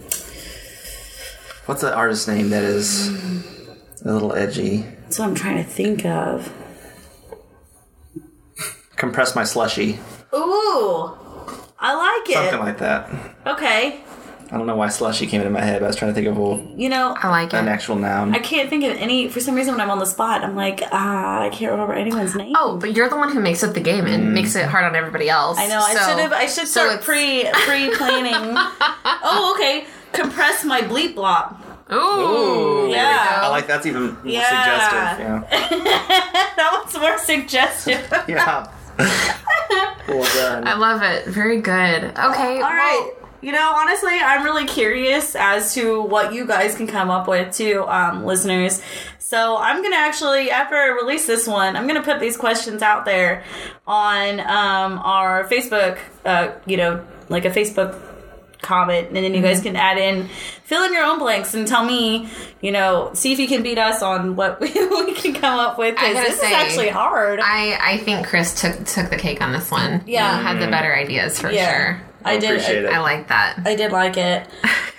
What's the artist name that is a little edgy? That's what I'm trying to think of. Compress my slushy. Ooh, I like it. Something like that. okay. I don't know why slushy came into my head. But I was trying to think of a, You know, I like an it. actual noun. I can't think of any. For some reason, when I'm on the spot, I'm like, ah, I can't remember anyone's name. Oh, but you're the one who makes up the game and makes it hard on everybody else. I know. I should have. I should start it's- pre pre planning. <laughs> oh, okay. Compress my Bleep Bloop. Ooh, there yeah. I like that's even more Yeah. suggestive. Yeah. <laughs> that was more suggestive. <laughs> Yeah. well done. I love it. Very good. Okay. All right. You know, honestly, I'm really curious as to what you guys can come up with too, um, listeners. So I'm gonna actually, after I release this one, I'm gonna put these questions out there on um, our Facebook. Uh, you know, like a Facebook comment, and then you guys can add in, fill in your own blanks, and tell me, you know, see if you can beat us on what we, <laughs> we can come up with. I Because gotta this say, is actually hard. I, I think Chris took took the cake on this one. Yeah. Had the better ideas for yeah, sure. I did. appreciate it. I like that. I did like it.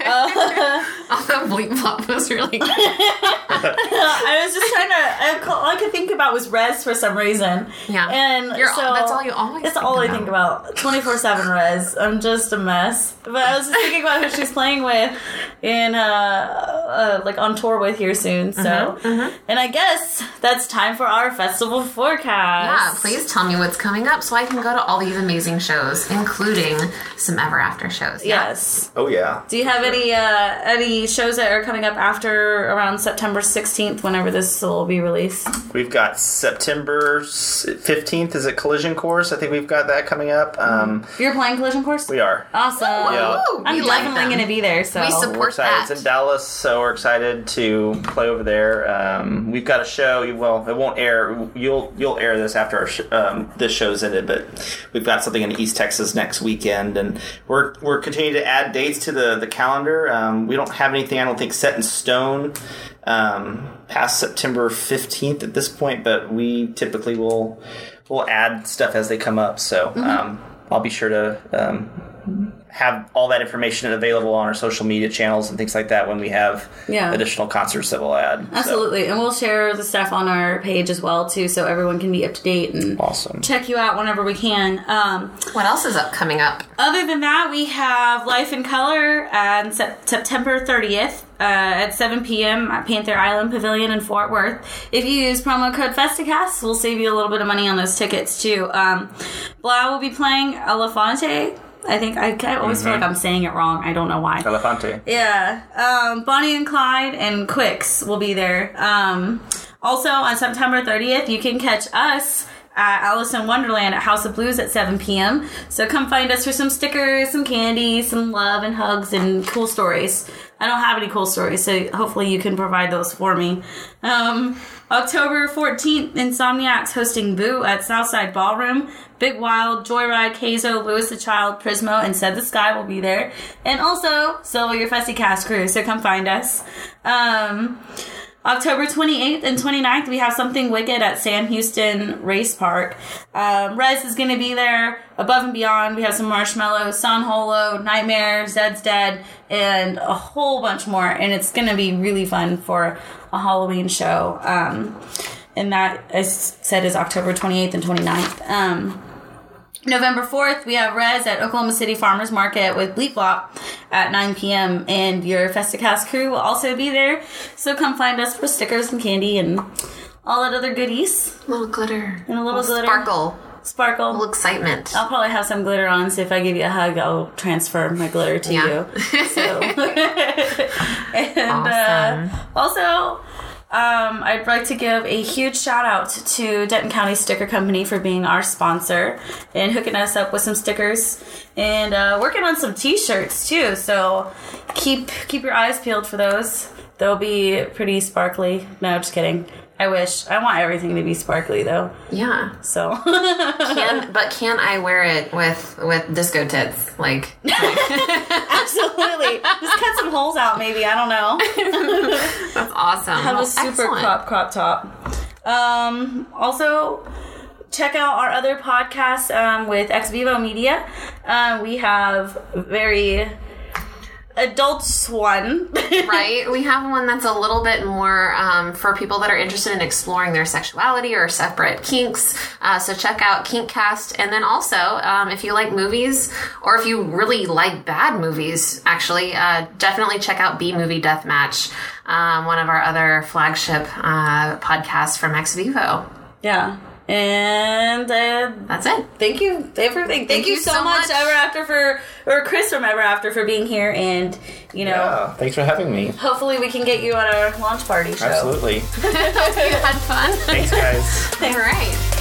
Although Bleep Bloop was really good. I was just trying to. I, all I could think about was Rezz for some reason. Yeah. and You're- so that's all you always That's think all I think about. Twenty four seven Rezz. I'm just a mess. But I was just thinking about who she's playing with, in uh, uh like on tour with here soon. So, Mm-hmm, and I guess that's time for our festival forecast. Yeah, please tell me what's coming up so I can go to all these amazing shows, including some Ever After shows. Yeah. Yes. Oh yeah. Do you have any uh any shows that are coming up after around September sixteenth, whenever this will be released? We've got September fifteenth is at Collision Course. I think we've got that coming up. Um, You're playing Collision Course. we are. Awesome. Yeah. Woo, I'm we like definitely them. going to be there. So We support We're excited. that. It's in Dallas, so we're excited to play over there. Um, we've got a show. Well, it won't air. You'll you'll air this after our sh- um, this show's ended, but we've got something in East Texas next weekend, and we're we're continuing to add dates to the the calendar. Um, we don't have anything I don't think set in stone um, past September fifteenth at this point, but we typically will will add stuff as they come up. So Mm-hmm. um, I'll be sure to. Have all that information available on our social media channels and things like that when we have Yeah. additional concerts that we'll add. So, Absolutely, and we'll share the stuff on our page as well too, so everyone can be up to date and awesome. check you out whenever we can. Um, What else is up coming up? other than that, we have Life in Color on September 30th uh, at 7 p.m. at Panther Island Pavilion in Fort Worth. If you use promo code FESTICAST, we'll save you a little bit of money on those tickets too. Um, 3LAU will be playing Elephante. I think I, I always feel like I'm saying it wrong. I don't know why. Elephante. Yeah. Um, Bonnie and Clyde and Quix will be there. Um, also, on September 30th, you can catch us Alison Wonderland at House of Blues at 7 p.m. So come find us for some stickers, some candy, some love and hugs, and cool stories. I don't have any cool stories, so hopefully you can provide those for me. Um, October 14th, Insomniacs hosting Boo at Southside Ballroom. Big Wild, Joyride, Kasbo, Louis the Child, Prismo, and Said the Sky will be there. And also, so will your Festicast crew, so come find us. Um, October 28th and 29th, we have something wicked at Sam Houston Race Park. Um, Rezz is going to be there. Above and Beyond, we have some Marshmello, San Holo, NGHTMRE, Zeds Dead, and a whole bunch more. And it's going to be really fun for a Halloween show. Um, and that, as said, is October 28th and 29th. Um, November 4th, we have Rezz at Oklahoma City Farmers Market with Bleep Bloop at 9 p.m. And your Festicast crew will also be there. So come find us for stickers and candy and all that other goodies. A little glitter. And a little glitter. sparkle. Sparkle. little excitement. I'll probably have some glitter on, so if I give you a hug, I'll transfer my glitter to Yeah. you. So, <laughs> and Awesome. uh, also, um, I'd like to give a huge shout out to Denton County Sticker Company for being our sponsor and hooking us up with some stickers and uh, working on some T-shirts too. So keep keep your eyes peeled for those. They'll be pretty sparkly. No, just kidding. I wish. I want everything to be sparkly though. Yeah. So <laughs> Can but can I wear it with with disco tits? Like <laughs> absolutely, just cut some holes out. Maybe I don't know. <laughs> that's awesome. have Well, a super excellent. crop crop top. Um, also, check out our other podcasts um, with Ex Vivo Media. Uh, we have very adults one. <laughs> right? We have one that's a little bit more um, for people that are interested in exploring their sexuality or separate kinks. Uh, so check out Kinkcast. And then also, um, if you like movies or if you really like bad movies, actually, uh, definitely check out B Movie Deathmatch, um, one of our other flagship uh, podcasts from Ex Vivo. yeah. And uh, That's it. thank you, everything. Thank, you, you so, so much, much. Ever After for or Chris from Ever After for being here, and you know, Yeah, thanks for having me. hopefully we can get you at our launch party show. Absolutely. <laughs> Hope you had fun. Thanks, guys. <laughs> All right.